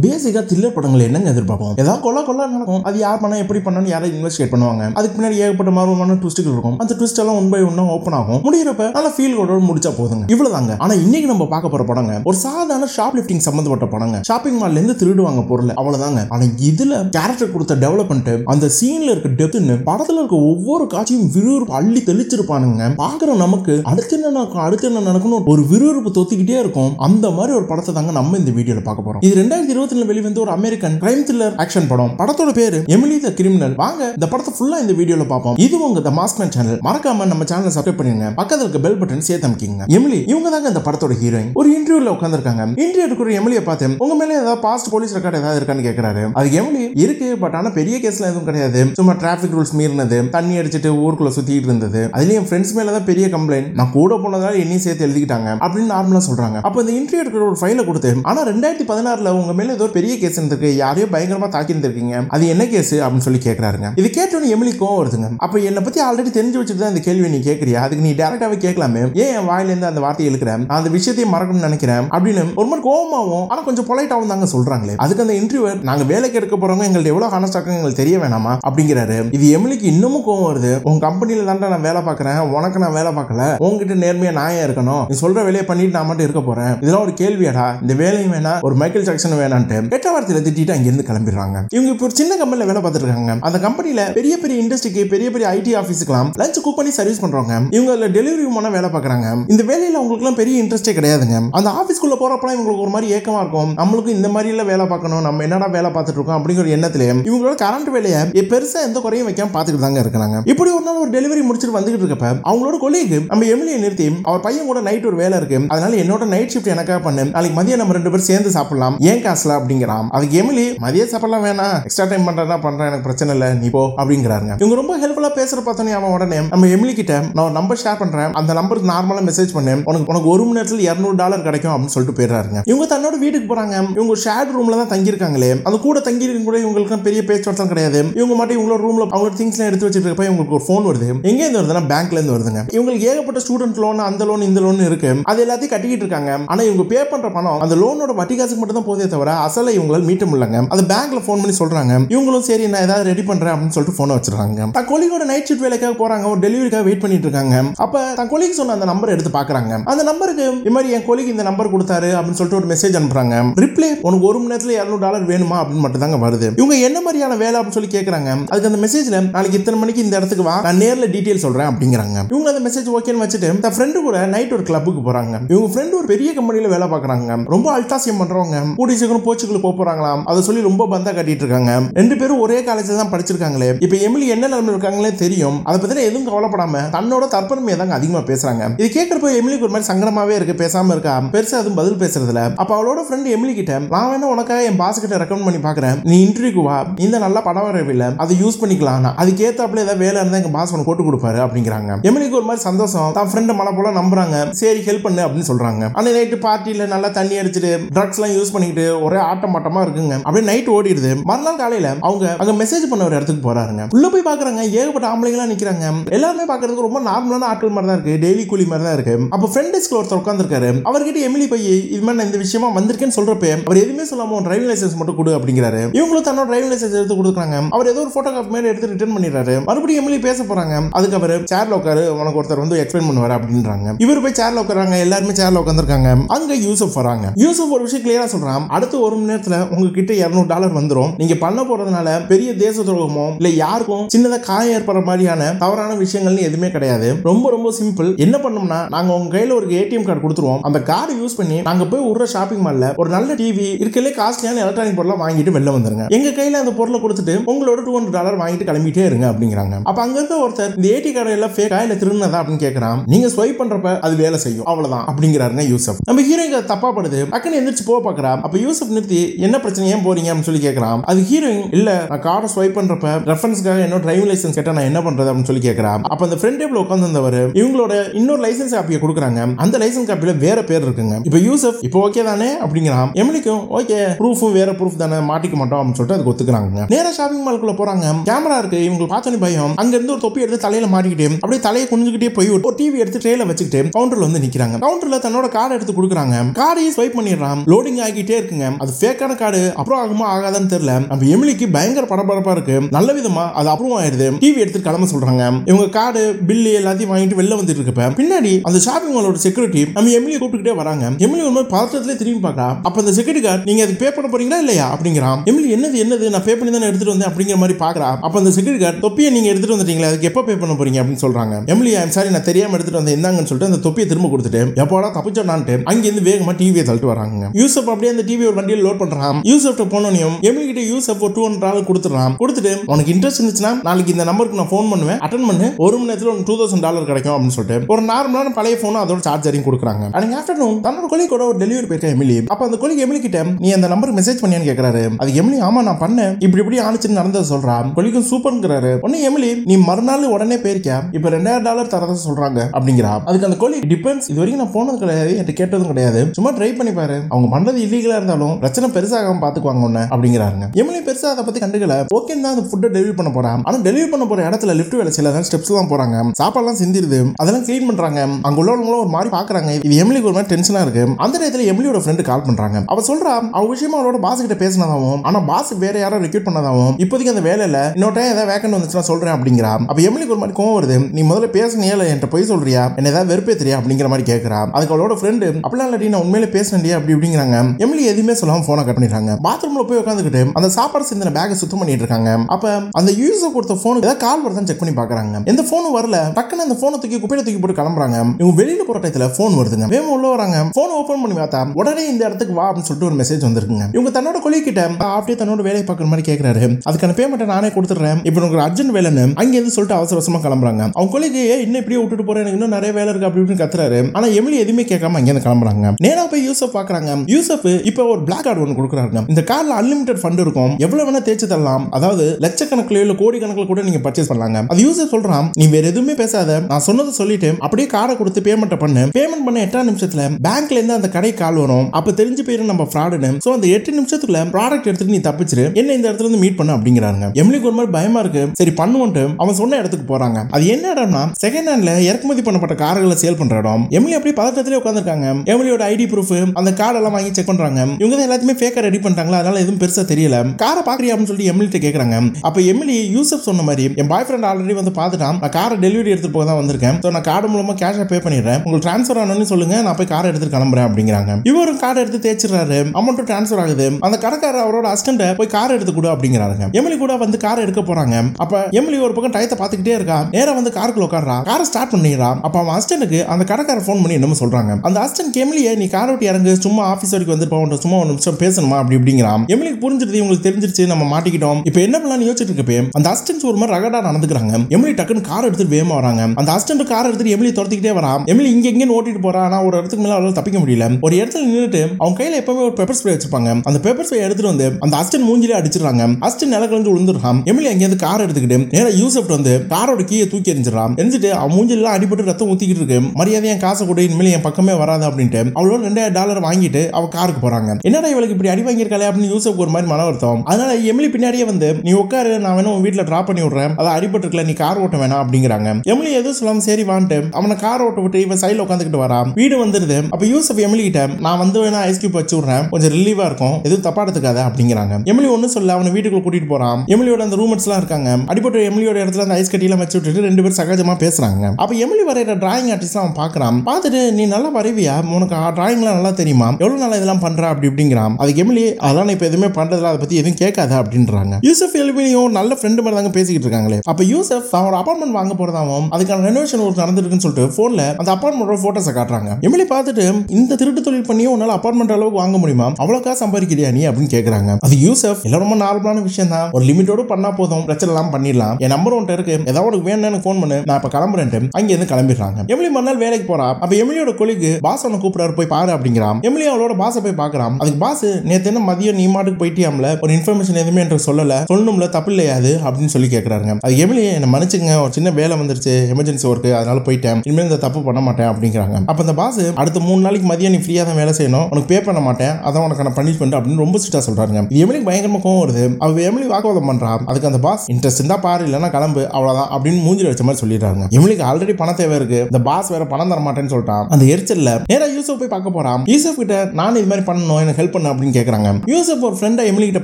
பேசிக்கா த்ரில்லர் படங்கள் என்னங்க எதிர்பார்ப்போம்? ஏதாவது கொல்ல கொல்ல நடக்கும். அது யார் பண்ணா எப்படி பண்ணணும் யாரை இன்வெஸ்டிகேட் பண்ணுவாங்க? அதுக்கு பின்னாடி ஏகப்பட்ட மர்மமான ட்விஸ்ட்டுகள் இருக்கும். அந்த ட்விஸ்ட் எல்லாம் ஒன் பை ஒன்னா ஓப்பன் ஆகும். முடியிறப்ப நல்ல ஃபீல் கூட முடிச்சா போதுங்க. இவ்வளவுதாங்க. ஆனா இன்னைக்கு நம்ம பார்க்க போற படங்க ஒரு சாதாரண ஷாப் லிஃப்டிங் சம்பந்தப்பட்ட படங்க. ஷாப்பிங் மால்ல இருந்து திருடுவாங்க பொருள். அவ்வளவுதாங்க. ஆனா இதுல கேரக்டர் கொடுத்த டெவலப்மெண்ட் அந்த சீன்ல இருக்க டெப்த்னு படத்துல இருக்க ஒவ்வொரு காட்சியும் விறுவிறுப்பு அள்ளி தெளிச்சிருப்பானுங்க. பாக்குற நமக்கு அடுத்து என்ன நடக்கும் அடுத்து என்ன நடக்கணும் ஒரு விறுவிறுப்பு தொத்திக்கிட்டே இருக்கும். அந்த மாதிரி ஒரு படத்தை தாங்க நம்ம இந்த வீடியோல பார்க்க போறோம். இது ரெண்டாயிரத்தி இருபத்தி வெளிவந்த ஒரு அமெரிக்கன் கிரைம் த்ரில்லர் ஆக்ஷன் படம். படத்தோட பேரு எமிலி த கிரிமினல் வாங்க இந்த படத்தை ஃபுல்லா இந்த வீடியோல பார்ப்போம். இது உங்க த மாஸ்க்மேன் சேனல் மறக்காம நம்ம சேனலை சப்ஸ்கிரைப் பண்ணிருங்க. பக்கத்துல இருக்க பெல் பட்டன் சேர்த்து அமைக்கிங்க. எமிலி இவங்க தாங்க இந்த படத்தோட ஹீரோயின் ஒரு இன்டர்வியூல உட்காந்துருக்காங்க இன்டர்வியூ எடுக்கிற எமிலியை பார்த்து உங்க மேல ஏதாவது பாஸ்ட் போலீஸ் ரெக்கார்ட் ஏதாவது இருக்கான்னு கேட்கறாரு அது எமிலி இருக்கு பட் ஆனா பெரிய கேஸ்ல எதுவும் கிடையாது. சும்மா டிராபிக் ரூல்ஸ் மீறினது. தண்ணி அடிச்சிட்டு ஊருக்குள்ள சுத்திட்டு இருந்தது. அதுலயும் என் ஃப்ரெண்ட்ஸ் மேல தான் பெரிய கம்ப்ளைண்ட் நான் கூட போனதால என்னையும் சேர்த்து எழுதிக்கிட்டாங்க. அப்படின்னு நார்மலா சொல்றாங்க. அப்ப இந்த இன்டர்வியூ எடுக்கிற ஒரு ஃபைலை கொடுத்து ஆனா ரெண்டாயிரத்தி பதினாறுல உங்க மேல ஏதோ பெரிய கேஸ் இருந்திருக்கு. யாரையோ பயங்கரமா தாக்கி இருந்திருக்கீங்க. அது என்ன கேஸ் அப்படின்னு சொல்லி கேட்கறாருங்க இது கேட்டோன்னு எமிலி கோவம் வருதுங்க. அப்ப என்னை பத்தி ஆல்ரெடி தெரிஞ்சு வச்சுட்டு தான் இந்த கேள்வி நீ கேட்கறியா அதுக்கு நீ டேரக்டாவே கேட்கலாமே. ஏன் என் வாயில இருந்து அந்த வார்த்தையை இழுக்கிறேன் அந்த விஷயத்தையும் மறக்கணும்னு நினைக்கிறேன். அப்படின்னு ஒரு மாதிரி கோவமாகவும் ஆனா கொஞ்சம் பொலைட்டாகவும் தாங்க சொல்றாங்களே. அதுக்கு அந்த இன்டர்வியூ நாங்க வேலைக்கு எடுக்க போறவங்க எங்களுக்கு எவ்வளவு ஹானஸ்ட் எங்களுக்கு தெரிய வேணாமா? அப்படிங்கிறாரு. இது எமிலிக்கு இன்னமும் கோவம் வருது. உன் கம்பெனில தான்டா நான் வேலை பார்க்கறேன். உனக்கு நான் வேலை பார்க்கல. உன்கிட்ட நேர்மையா நான் இருக்கணும்? நீ சொல்ற வேலையை பண்ணிட்டு நான் மட்டும் இருக்க போறேன். இதெல்லாம் ஒரு கேள்வியாடா? இந்த வேலையும் வேணா ஒரு மைக்கேல் ஜாக்சன் வேணான்ட்டு கெட்ட வார்த்தையில திட்டிட்டு அங்கிருந்து கிளம்பிடுறாங்க. இவங்க இப்போ ஒரு சின்ன கம்பெனில வேலை பார்த்துட்டு இருக்காங்க அந்த கம்பெனியில பெரிய பெரிய இண்டஸ்ட்ரிக்கு பெரிய பெரிய ஐடி ஆஃபீஸுக்குலாம் லஞ்ச் குக் பண்ணி சர்வீஸ் பண்றாங்க இவங்க டெலிவரி உமான வேலை பார்க்கறாங்க. இந்த வேலையில அவங்களுக்குலாம் பெரிய இன்ட்ரெஸ்டே கிடையாதுங்க. அந்த ஆஃபீஸ்க்குள்ள போறப்பலாம் இவங்களுக்கு ஒரு மாதிரி ஏக்கமா இருக்கும். நம்மளுக்கும் இந்த மாதிரி எல்லாம் வேலை பார்க்கணும். நம்ம என்னடா வேலை பார்த்துட்டு இருக்கோம் அப்படிங்கிற எண்ணத்துல இவங்களோட கரண்ட் வேலையை பெருசாக பெருசா எந்த குறையும் வைக்காம பார்த்துட்டு தாங்க இருக்காங்க இப்படி ஒரு நாள் ஒரு டெலிவரி முடிச்சுட்டு வந்துகிட்டு இருக்கப்ப அவங்களோட கொலீக்கு நம்ம எம்எல்ஏ நிறுத்தி அவர் பையன் கூட நைட் ஒரு வேலை இருக்கு. அதனால என்னோட நைட் ஷிஃப்ட் எனக்காக பண்ணு. நாளைக்கு மதியம் நம்ம ரெண்டு பேரும் சேர்ந்து சாப்பிடலாம். ஏன் காசுல? அப்படிங்கிறான். அதுக்கு எமிலி மதிய சாப்பிடலாம் வேணாம். எக்ஸ்ட்ரா டைம் பண்றதா பண்றேன் எனக்கு பிரச்சனை இல்லை. நீ போ அப்படிங்கிறாங்க. இவங்க ரொம்ப ஹெல்ப்ஃபுல்லா பேசுற பார்த்தோன்னே அவன் உடனே நம்ம எமிலி கிட்ட நான் ஒரு நம்பர் ஷேர் பண்றேன். அந்த நம்பருக்கு நார்மலா மெசேஜ் பண்ணேன் உனக்கு உனக்கு ஒரு மணி நேரத்தில் இரநூறு டாலர் கிடைக்கும் அப்படின்னு சொல்லிட்டு போயிடுறாருங்க. இவங்க தன்னோட வீட்டுக்கு போறாங்க. இவங்க ஷேர் ரூம்ல தான் தங்கியிருக்காங்களே. அந்த கூட தங்கி கூட இவங்களுக்கு பெரிய பேச்சுவார்த்தை கிடையாது. இவங்க மட்டும் இவங்களோட ரூம்ல அவங்களோட திங்ஸ் எல்லாம் எடுத்து வச்சிட்டு இவங்களுக்கு ஒரு ஃபோன் வருது. எங்க இருந்து வருதுன்னா பேங்க்ல இருந்து வருதுங்க. இவங்களுக்கு ஏகப்பட்ட ஸ்டூடெண்ட் லோன் அந்த லோன் இந்த லோன் இருக்கு. அது எல்லாத்தையும் கட்டிக்கிட்டு இருக்காங்க. ஆனா இவங்க பே பண்ற பணம் அந்த லோனோட வட்டி காசுக்கு மட்டும் தான் போதே தவிர அசலை இவங்களால் மீட்ட முடியலங்க. அந்த பேங்க்ல ஃபோன் பண்ணி சொல்றாங்க. இவங்களும் சரி நான் ஏதாவது ரெடி பண்றேன் அப்படின்னு சொல்லிட்டு போனை வச்சிருக்காங்க தன் கொலிகோட நைட் ஷிஃப்ட் வேலைக்காக போறாங்க. ஒரு டெலிவரிக்காக வெயிட் பண்ணிட்டு இருக்காங்க. அப்ப தன் கொலிக்கு சொன்ன அந்த நம்பர் எடுத்து பாக்குறாங்க அந்த நம்பருக்கு இது மாதிரி என் கொலிக்கு இந்த நம்பர் கொடுத்தாரு அப்படின்னு சொல்லிட்டு ஒரு மெசேஜ் அனுப்புறாங்க. ரிப்ளை உனக்கு ஒரு மணி நேரத்துல இரநூறு டாலர் வேணுமா? அப்படின்னு மட்டும் தாங்க வருது. இவங்க என்ன மாதிரியான வேலை அப்படின்னு சொல்லி கேட்குறாங்க அதுக்கு அந்த மெசேஜ்ல நாளைக்கு இத்தனை மணிக்கு இந்த இடத்துக்கு வா. நான் நேர்ல டீட்டெயில் சொல்றேன் அப்படிங்கிறாங்க. இவங்க அந்த மெசேஜ் ஓகேன்னு வச்சுட்டு தன் ஃப்ரெண்டு கூட நைட் ஒரு கிளப்புக்கு போறாங்க. இவங்க ஃப்ரெண்டு ஒரு பெரிய கம்பெனியில் வேலை பார்க்கறாங்க. ரொம்ப அல்டாசியம் பண்றவங்க. கூடி சீக்கிரம் கோச்சுக்குள்ள போக போறாங்களாம். அதை சொல்லி ரொம்ப பந்தா கட்டிட்டு இருக்காங்க. ரெண்டு பேரும் ஒரே காலேஜில் தான் படிச்சிருக்காங்களே. இப்போ எமிலி என்ன நிலைமை இருக்காங்களே தெரியும். அதை பத்தின எதுவும் கவலைப்படாம தன்னோட தற்பெருமையை தாங்க அதிகமா பேசுறாங்க. இது கேட்கறப்ப எமிலிக்கு ஒரு மாதிரி சங்கடமாவே இருக்கு பேசாம இருக்கா? பெருசா அதுவும் பதில் பேசுறதுல அப்ப அவளோட ஃப்ரெண்ட் எமிலி கிட்ட நான் வேணா உனக்காக என் பாஸ் கிட்ட ரெக்கமெண்ட் பண்ணி பாக்குறேன். நீ இன்டர்வியூக்கு வா. இந்த நல்ல படம் வரவில்லை. அதை யூஸ் பண்ணிக்கலாம் அதுக்கு ஏத்தாப்புல ஏதாவது வேலை இருந்தா எங்க பாஸ் உனக்கு போட்டு கொடுப்பாரு அப்படிங்கிறாங்க. எமிலிக்கு ஒரு மாதிரி சந்தோஷம். தான் ஃப்ரெண்ட் மலை போல நம்புறாங்க. சரி ஹெல்ப் பண்ணு அப்படின்னு சொல்றாங்க. அன்னைக்கு நைட்டு பார்ட்டியில் நல்லா தண்ணி அடிச்சிட்டு ட்ரக்ஸ் எல்லாம் யூஸ் பண்ணிக்கிட்டு ஒரே ஆட்டம் மாட்டமா இருக்குங்க. அப்படியே நைட் ஓடிடுது. மறுநாள் காலையில அவங்க அங்க மெசேஜ் பண்ண ஒரு இடத்துக்கு போறாருங்க. உள்ள போய் பாக்குறாங்க. ஏகப்பட்ட ஆம்பளைங்களா நிக்கிறாங்க. எல்லாருமே பாக்குறதுக்கு ரொம்ப நார்மலான ஆட்கள் மாதிரி தான் இருக்கு. டெய்லி கூலி மாதிரி தான் இருக்கு. அப்ப ஃப்ரெண்ட் டெஸ்க்ல ஒருத்தர் உட்காந்துருக்காரு அவர்கிட்ட எமிலி போய் இது மாதிரி நான் இந்த விஷயமா வந்திருக்கேன்னு சொல்றப்ப அவர் எதுவுமே சொல்லாம டிரைவிங் லைசன்ஸ் மட்டும் கொடு அப்படிங்கிறாரு. இவங்களும் தன்னோட டிரைவிங் லைசன்ஸ் எடுத்து கொடுக்குறாங்க. அவர் ஏதோ ஒரு போட்டோகிராஃப் மாதிரி எடுத்து ரிட்டர்ன் பண்ணிடுறாரு. மறுபடியும் எமிலி பேச போறாங்க. அதுக்கு அவர் சேர்ல உட்காரு. உனக்கு ஒருத்தர் வந்து எக்ஸ்பிளைன் பண்ணுவாரு அப்படின்றாங்க. இவர் போய் சேர்ல உட்காராங்க எல்லாருமே சேர்ல உட்காந்துருக்காங்க அங்க யூசப் வராங்க. யூசப் ஒரு விஷயம் கிளியரா சொல்றான். அடுத்த ஒரு மணி நேரத்துல உங்ககிட்ட இருநூறு டாலர் வந்துரும். நீங்க பண்ண போறதுனால பெரிய தேச துரோகமோ இல்ல யாருக்கும் சின்னதா காயம் ஏற்படுற மாதிரியான தவறான விஷயங்கள்னு எதுவுமே கிடையாது. ரொம்ப ரொம்ப சிம்பிள் என்ன பண்ணோம்னா நாங்க உங்க கையில ஒரு ஏடிஎம் கார்டு கொடுத்துருவோம். அந்த கார்டு யூஸ் பண்ணி நாங்க போய் விடுற ஷாப்பிங் மால்ல ஒரு நல்ல டிவி இருக்கலே காஸ்ட்லியான எலக்ட்ரானிக் பொருளை வாங்கிட்டு வெளில வந்துருங்க. எங்க கையில அந்த பொருளை கொடுத்துட்டு உங்களோட டூ ஹண்ட்ரட் டாலர் வாங்கிட்டு கிளம்பிட்டே இருங்க அப்படிங்கிறாங்க. அப்ப அங்க இருக்க ஒருத்தர் இந்த ஏடி கார்டு எல்லாம் ஃபேக்கா இல்ல திருநதா அப்படின்னு கேக்குறான். நீங்க ஸ்வைப் பண்றப்ப அது வேலை செய்யும். அவ்வளவுதான். அப்படிங்கிறாருங்க யூசப். நம்ம ஹீரோயின் தப்பா படுது. டக்குன்னு எந்திரிச்சு போக பாக்குறா. அப்ப யூசப் நிறுத்தி என்ன பிரச்சனை ஏன் போறீங்க அப்படின்னு சொல்லி கேட்கறான் அது ஹீரோயின் இல்ல நான் கார்டை ஸ்வைப் பண்றப்ப ரெஃபரன்ஸ்க்காக என்னோட டிரைவிங் லைசன்ஸ் கேட்டா நான் என்ன பண்றது அப்படின்னு சொல்லி கேட்கறான் அப்ப அந்த ஃப்ரெண்ட் டேபிள் உட்காந்துருந்தவர் இவங்களோட இன்னொரு லைசன்ஸ் காப்பியை கொடுக்குறாங்க. அந்த லைசன்ஸ் காப்பியில வேற பேர் இருக்குங்க. இப்ப யூசப் இப்போ ஓகே தானே அப்படிங்கிறான். எமிலிக்கும் ஓகே ப்ரூஃபும் வேற ப்ரூஃப் தானே மாட்டிக்க மாட்டோம் அப்படின்னு சொல்லிட்டு அதுக்கு ஒத்துக்கிறாங்க நேர ஷாப்பிங் மால்குள்ள போறாங்க. கேமரா இருக்கு இவங்க பார்த்தோன்னே பயம். அங்க இருந்து ஒரு தொப்பி எடுத்து தலையில மாட்டிக்கிட்டு அப்படியே தலையை குனிஞ்சுக்கிட்டே போய் ஒரு டிவி எடுத்து ட்ரேல வச்சுக்கிட்டு கவுண்டர்ல வந்து நிக்கிறாங்க. கவுண்டர்ல தன்னோட கார்டு எடுத்து கொடுக்குறாங்க. கார்டையும் ஸ்வைப் பண்ணிடுறான். லோடிங் ஆகிட்டே இருக்குங்க. அது ஃபேக்கான கார்டு அப்புறம் ஆகுமா ஆகாதான்னு தெரியல. நம்ம எமிலிக்கு பயங்கர படபடப்பா இருக்கு. நல்ல விதமா அது அப்புறம் ஆயிடுது. டிவி எடுத்து கிளம்ப சொல்றாங்க. இவங்க கார்டு பில்லு எல்லாத்தையும் வாங்கிட்டு வெளில வந்துட்டு இருக்கப்ப பின்னாடி அந்த ஷாப்பிங் மாலோட செக்யூரிட்டி நம்ம எமிலியை கூப்பிட்டுக்கிட்டே வராங்க. எமிலி ஒரு மாதிரி பதட்டத்திலே திரும்பி பார்க்கா அப்ப அந்த செக்யூரிட்டி கார்டு நீங்க அது பே பண்ண போறீங்களா இல்லையா? அப்படிங்கிறான். எமிலி என்னது என்னது? நான் பே பண்ணி தானே எடுத்துட்டு வந்தேன். அப்படிங்கிற மாதிரி பாக்குறா அப்ப அந்த செக்யூரிட்டி கார்டு தொப்பியை நீங்க எடுத்துட்டு வந்துட்டீங்களா அதுக்கு எப்போ பே பண்ண போறீங்க? அப்படின்னு சொல்றாங்க. எமிலி ஐம் சாரி நான் தெரியாம எடுத்துட்டு வந்தேன். என்னங்கன்னு சொல்லிட்டு அந்த தொப்பியை திரும்ப கொடுத்துட்டு எப்போடா தப்பிச்சோடான்ட்டு அங்கிருந்து வேகமா டிவியை தள்ளிட்டு வராங்க யூசப் அப்படியே அந்த டிவி ஒரு வண்டியில் லோட் பண்றான். யூசப் போனோனையும் எமிலி கிட்ட யூசப் ஒரு டூ ஹண்ட்ரட் டாலர் கொடுத்துறான் கொடுத்துட்டு உனக்கு இன்ட்ரெஸ்ட் இருந்துச்சுன்னா நாளைக்கு இந்த நம்பருக்கு நான் ஃபோன் பண்ணுவேன். அட்டன் பண்ணு. ஒரு மணி நேரத்தில் உனக்கு டூ தௌசண்ட் டாலர் கிடைக்கும் அப்படின்னு சொல்லிட்டு ஒரு நார்மலான பழைய ஃபோனும் அதோட சார்ஜரையும் கொடுக்குறாங்க. அன்னைக்கு ஆஃப்டர்நூன் தன்னோட கொலி கூட ஒரு டெலிவரி போயிருக்கேன் எமிலி அப்ப அந்த கொலி எமிலி கிட்ட நீ அந்த நம்பருக்கு மெசேஜ் பண்ணியான்னு கேட்கறாரு அது எமிலி ஆமா நான் பண்ணேன். இப்படி இப்படி ஆனிச்சுன்னு நடந்தது சொல்றான் கொலிக்கும் சூப்பர்ங்கிறாரு உடனே எமிலி நீ மறுநாள் உடனே போயிருக்க இப்ப ரெண்டாயிரம் டாலர் தரதா சொல்றாங்க அப்படிங்கிறா. அதுக்கு அந்த கொலி டிபெண்ட்ஸ் இது வரைக்கும் நான் போனது கிடையாது. என்கிட்ட கேட்டதும் கிடையாது. சும்மா ட்ரை பண்ணி பாரு. அவங்க பண்றது இல்லீகலா இருந்தாலும் பிரச்சனை பெருசாகாம பாத்துக்குவாங்க உன்ன அப்படிங்கிறாங்க எமிலி பெருசாக அதை பத்தி கண்டுக்கல. ஓகே தான் அந்த ஃபுட்டை டெலிவரி பண்ண போறான். ஆனா டெலிவரி பண்ண போற இடத்துல லிஃப்ட் வேலை செய்யல ஸ்டெப்ஸ் தான் போறாங்க. சாப்பாடுலாம் சிந்திருது. அதெல்லாம் க்ளீன் பண்றாங்க. அங்க உள்ளவங்களும் ஒரு மாதிரி பாக்குறாங்க. இது எமிலிக்கு ஒரு மாதிரி டென்ஷனா இருக்கு. அந்த நேரத்தில் எமிலியோட ஃப்ரெண்டு கால் பண்றாங்க. அவ சொல்றா அவ விஷயமா அவளோட பாஸ் கிட்ட பேசினதாகவும் ஆனா பாஸ் வேற யாரோ ரெக்யூட் பண்ணதாகவும் இப்போதைக்கு அந்த வேலையில இன்னொரு டைம் ஏதாவது வேக்கன் வந்துச்சுன்னா சொல்றேன் அப்படிங்கிறா. அப்ப எமிலிக்கு ஒரு மாதிரி கோவம் வருது. நீ முதல்ல பேசினியா இல்லை என்கிட்ட போய் சொல்றியா? என்ன ஏதாவது வெறுப்பேத்திரியா அப்படிங்கிற மாதிரி கேட்கறா அதுக்கு அவளோட ஃப்ரெண்டு அப்படிலாம் இல்லாட்டி நான் உண்மையிலே பேசினியா அப்படி அப்படிங்கிறாங்க எமிலி எதுவுமே சொல்லாம போனை கட் பண்ணிடுறாங்க. பாத்ரூம்ல போய் உட்காந்துக்கிட்டு அந்த சாப்பாடு சேர்ந்த பேக்கை சுத்தம் பண்ணிட்டு இருக்காங்க. அப்ப அந்த யூசர் கொடுத்த போனுக்கு ஏதாவது கால் வருதான்னு செக் பண்ணி பாக்குறாங்க எந்த போனும் வரல. டக்குன்னு அந்த போனை தூக்கி குப்பையில தூக்கி போட்டு கிளம்புறாங்க. இவங்க வெளியில போற டயத்துல போன் வருதுங்க. வேகம் உள்ள வராங்க. போன் ஓபன் பண்ணி பார்த்தா உடனே இந்த இடத்துக்கு வா அப்படின்னு சொல்லிட்டு ஒரு மெசேஜ் வந்திருக்குங்க. இவங்க தன்னோட கொலி கிட்ட அப்படியே தன்னோட வேலையை பார்க்குற மாதிரி கேட்கிறாரு அதுக்கான பேமெண்ட்டை நானே கொடுத்துட்றேன். இப்போ உங்களுக்கு அர்ஜென்ட் வேலைன்னு. அங்க இருந்து சொல்லிட்டு அவசர அவசரமா கிளம்புறாங்க. அவங்க கொலிக்கு இன்னும் இப்படியே விட்டுட்டு போறேன். எனக்கு இன்னும் நிறைய வேலை இருக்கு. அப்படி இப்படின்னு கத்துறாரு. ஆனா எமிலி எதுவுமே கேட்காம அங்க இருந்து கிளம்புறாங்க. நேரா போய் யூசப் பாக்குறாங்க. யூசப் இப்போ ஒரு பிளாக் கார்டு ஒன்று கொடுக்குறாங்க இந்த கார்டில் அன்லிமிட்டட் ஃபண்ட் இருக்கும். எவ்வளவு வேணா தேய்ச்சி தரலாம். அதாவது லட்சக்கணக்கில் இல்லை கோடி கணக்கில் கூட நீங்க பர்ச்சேஸ் பண்ணலாங்க. அது யூசர் சொல்றான் நீ வேற எதுவுமே பேசாத. நான் சொன்னதை சொல்லிட்டு அப்படியே கார்டை கொடுத்து பேமெண்ட்டை பண்ணு. பேமெண்ட் பண்ண எட்டாம் நிமிஷத்துல பேங்க்ல இருந்து அந்த கடை கால் வரும். அப்போ தெரிஞ்சு போயிடும் நம்ம ஃப்ராடுன்னு ஸோ அந்த எட்டு நிமிஷத்துக்குள்ள ப்ராடக்ட் எடுத்துட்டு நீ தப்பிச்சிரு. என்ன இந்த இடத்துல இருந்து மீட் பண்ண அப்படிங்கிறாங்க எம்லிக்கு ஒரு மாதிரி பயமா இருக்கு. சரி பண்ணுவோன்ட்டு அவன் சொன்ன இடத்துக்கு போறாங்க. அது என்ன இடம்னா செகண்ட் ஹேண்ட்ல இறக்குமதி பண்ணப்பட்ட கார்களை சேல் பண்ற இடம். எம்லி அப்படியே பதட்டத்திலே உட்காந்துருக்காங்க எம்லியோட ஐடி ப்ரூஃப் அந்த கார்டு எல்லாம் வாங்கி செக் பண்றாங்க. இவங்க தான் எல்லாத்தையுமே ஃபேக்கா ரெடி பண்ணிட்டாங்களா? அதனால எதுவும் பெருசா தெரியல. காரை பாக்குறியா அப்படின்னு சொல்லிட்டு எம்எல்ஏ கேக்குறாங்க. அப்ப எம்லி யூசப் சொன்ன மாதிரி என் பாய் ஃப்ரெண்ட் ஆல்ரெடி வந்து பார்த்துட்டான். நான் காரை டெலிவரி எடுத்து போக தான் வந்திருக்கேன். ஸோ நான் கார்டு மூலமா கேஷாக பே பண்ணிடுறேன். உங்களுக்கு ட்ரான்ஸ்ஃபர் ஆனோன்னு சொல்லுங்க. நான் போய் காரை எடுத்து கிளம்புறேன் அப்படிங்கிறாங்க. இவரும் காரை எடுத்து தேய்ச்சிடுறாரு. அமௌண்ட்டும் ட்ரான்ஸ்ஃபர் ஆகுது. அந்த கடைக்காரர் அவரோட அசிஸ்டன்ட் போய் காரை எடுத்து கொடு அப்படிங்கிறாங்க எம்லி கூட வந்து காரை எடுக்க போறாங்க. அப்ப எம்லி ஒரு பக்கம் டயத்தை பார்த்துக்கிட்டே இருக்கா. நேராக வந்து காருக்குள்ள உட்காடுறா காரை ஸ்டார்ட் பண்ணிடுறான் அப்ப அவன் அசிஸ்டண்ட்டுக்கு அந்த கடைக்காரர் ஃபோன் பண்ணி என்னமோ சொல்றாங்க. அந்த அசிஸ்டன்ட் எம்எல்ஏ நீ காரை விட்டு இறங்கு. சும்மா ஆஃபீஸ் வரைக்கும் வந்து போகணும். சும்மா ஒன்று நிமிஷம் பேசணுமா அப்படி இப்படிங்கிறான். எம்லிக்கு புரிஞ்சிருது இவங்களுக்கு தெரிஞ்சிருச்சு நம்ம மாட்டிக்கிட்டோம். இப்போ என்ன பண்ணலாம்னு யோசிச்சுட்டு இருக்கப்பே அந்த அசிஸ்டன்ஸ் ஒரு மாதிரி ரகடா நடந்துக்கிறாங்க. எம்லி டக்குன்னு கார் எடுத்துட்டு வேகமா வராங்க. அந்த அசிஸ்டன்ட் கார் எடுத்துட்டு எம்லி துரத்திக்கிட்டே வரான். எம்லி இங்க எங்கே ஓட்டிட்டு போறா ஆனா ஒரு இடத்துக்கு மேல அவரால் தப்பிக்க முடியல. ஒரு இடத்துல நின்னுட்டு அவங்க கையில எப்பவுமே ஒரு பெப்பர் ஸ்ப்ரே வச்சிருப்பாங்க. அந்த பேப்பர் ஸ்ப்ரே எடுத்துட்டு வந்து அந்த அசிஸ்டன்ட் மூஞ்சிலே அடிச்சிடுறாங்க. அசிஸ்டன்ட் நில கலந்து விழுந்துடுறான். எம்லி அங்கேருந்து கார் எடுத்துக்கிட்டு நேரம் யூசப்ட் வந்து காரோட கீயை தூக்கி எரிஞ்சிடறான் எரிஞ்சிட்டு அவன் மூஞ்சிலாம் அடிபட்டு ரத்தம் ஊத்திக்கிட்டு இருக்கு. மரியாதை என் காசை கூட இனிமேல் என் பக்கமே வராது அப்படின்ட்டு அவளோட ரெண்டாயிரம் டாலர் வாங்கிட்டு அவ காருக்கு போறாங்க. என்ன என்னடா இவளுக்கு இப்படி அடி வாங்கியிருக்காளே அப்படின்னு யூசப் ஒரு மாதிரி மன வருத்தம். அதனால எமிலி பின்னாடியே வந்து நீ உட்காரு நான் வேணும் உன் வீட்டில் ட்ராப் பண்ணி விடுறேன். அதை அடிபட்டுருக்கல நீ கார் ஓட்ட வேணாம் அப்படிங்கிறாங்க. எமிலி எதுவும் சொல்லாம சரி வான்ட்டு அவனை கார் ஓட்ட விட்டு இவன் சைடில் உட்காந்துக்கிட்டு வரான். வீடு வந்துருது. அப்ப யூசப் எமிலி கிட்ட நான் வந்து வேணா ஐஸ் கியூப் வச்சு விடுறேன். கொஞ்சம் ரிலீவா இருக்கும். எதுவும் தப்பா எடுத்துக்காத அப்படிங்கிறாங்க. எமிலி ஒன்றும் சொல்ல அவனை வீட்டுக்குள்ள கூட்டிட்டு போறான். எமிலியோட அந்த ரூமெட்ஸ்லாம் இருக்காங்க. அடிபட்டு எமிலியோட இடத்துல அந்த ஐஸ் கட்டியெல்லாம் வச்சு விட்டுட்டு ரெண்டு பேரும் சகஜமா பேசுறாங்க. அப்ப எமிலி வரைகிற டிராயிங் ஆர்டிஸ்ட் அவன் பார்க்கறான் பார்த்துட்டு நீ நல்லா வரைவியா? உனக்கு டிராயிங்லாம் நல்லா தெரியுமா? எவ்வளவு நல்லா இதெல்லாம் பண்ற? அப்படி அப்படிங்கிறான். அதுக்கு எமிலி அதெல்லாம் நான் இப்போ எதுவுமே பண்றதில்ல அதை பத்தி எதுவும் கேட்காத அப்படின்றாங்க. யூசப் எலிமினியும் நல்ல ஃப்ரெண்டு மாதிரி தாங்க பேசிக்கிட்டு இருக்காங்களே. அப்போ யூசப் அவனோட அப்பார்ட்மெண்ட் வாங்க போகிறதாவும் அதுக்கான ரெனோவேஷன் ஒர்க் நடந்துருக்குன்னு சொல்லிட்டு ஃபோனில் அந்த அப்பார்ட்மெண்டோட ஃபோட்டோஸை காட்டுறாங்க. எமிலி பார்த்துட்டு இந்த திருட்டு தொழில் பண்ணியும் உன்னால அப்பார்ட்மெண்ட் அளவுக்கு வாங்க முடியுமா? அவ்வளோக்கா காசு சம்பாதிக்கிறியா நீ? அப்படின்னு கேட்குறாங்க அது யூசப் எல்லாம் ரொம்ப நார்மலான விஷயம் தான் ஒரு லிமிட்டோடு பண்ணால் போதும். பிரச்சனை எல்லாம் பண்ணிடலாம். என் நம்பர் ஒன்ட்ட இருக்கு. ஏதாவது உனக்கு வேணும்னு ஃபோன் பண்ணு. நான் இப்போ கிளம்புறேன்ட்டு அங்கேருந்து கிளம்பிடுறாங்க. எமிலி மறுநாள் வேலைக்கு போறா. அப்போ எமிலியோட கொலிக்கு பாஸ் அவனை கூப்பிடாரு போய் பாரு அப்படிங்கிறான். எமிலி அவளோட பாசை போய் பார்க்கறான் அதுக்கு பாஸ் நேத்து என்ன மதியம் நீ மாட்டுக்கு போயிட்டியாம்ல? ஒரு இன்ஃபர்மேஷன் எதுவுமே எனக்கு சொல்லல. சொல்லணும்ல தப்பு இல்லையா அது அப்படின்னு சொல்லி கேட்கறாங்க அது எமிலி என்ன மன்னிச்சுங்க ஒரு சின்ன வேலை வந்துருச்சு எமர்ஜென்சி ஒர்க் அதனால போயிட்டேன். இனிமேல் இந்த தப்பு பண்ண மாட்டேன் அப்படிங்கிறாங்க. அப்ப அந்த பாஸ் அடுத்த மூணு நாளைக்கு மதியம் நீ ஃப்ரீயா தான் வேலை செய்யணும் உனக்கு பே பண்ண மாட்டேன் அதான் உனக்கான பனிஷ்மெண்ட் அப்படின்னு ரொம்ப ஸ்ட்ரிக்டா சொல்றாங்க இது எமிலிக்கு பயங்கரமா கோவம் வருது. அவ எமிலி வாக்குவாதம் பண்றா. அதுக்கு அந்த பாஸ் இன்ட்ரெஸ்ட் இருந்தா பாரு இல்லைனா கிளம்பு அவ்வளவுதான் அப்படின்னு மூஞ்சில் வச்ச மாதிரி சொல்லிடுறாங்க. எமிலிக்கு ஆல்ரெடி பண தேவை இருக்கு. இந்த பாஸ் வேற பணம் தர மாட்டேன்னு சொல்லிட்டான். அந்த எரிச்சல்ல நேரா யூசப் போய் பார்க்க போறான். யூசப் கிட்ட நான் இது மாதிரி பண்ணணும் எனக்கு ஹெல்ப் ஹெல்ப் பண்ண அப்படின்னு கேக்குறாங்க. யூசப் ஒரு ஃப்ரெண்டை எமிலி கிட்ட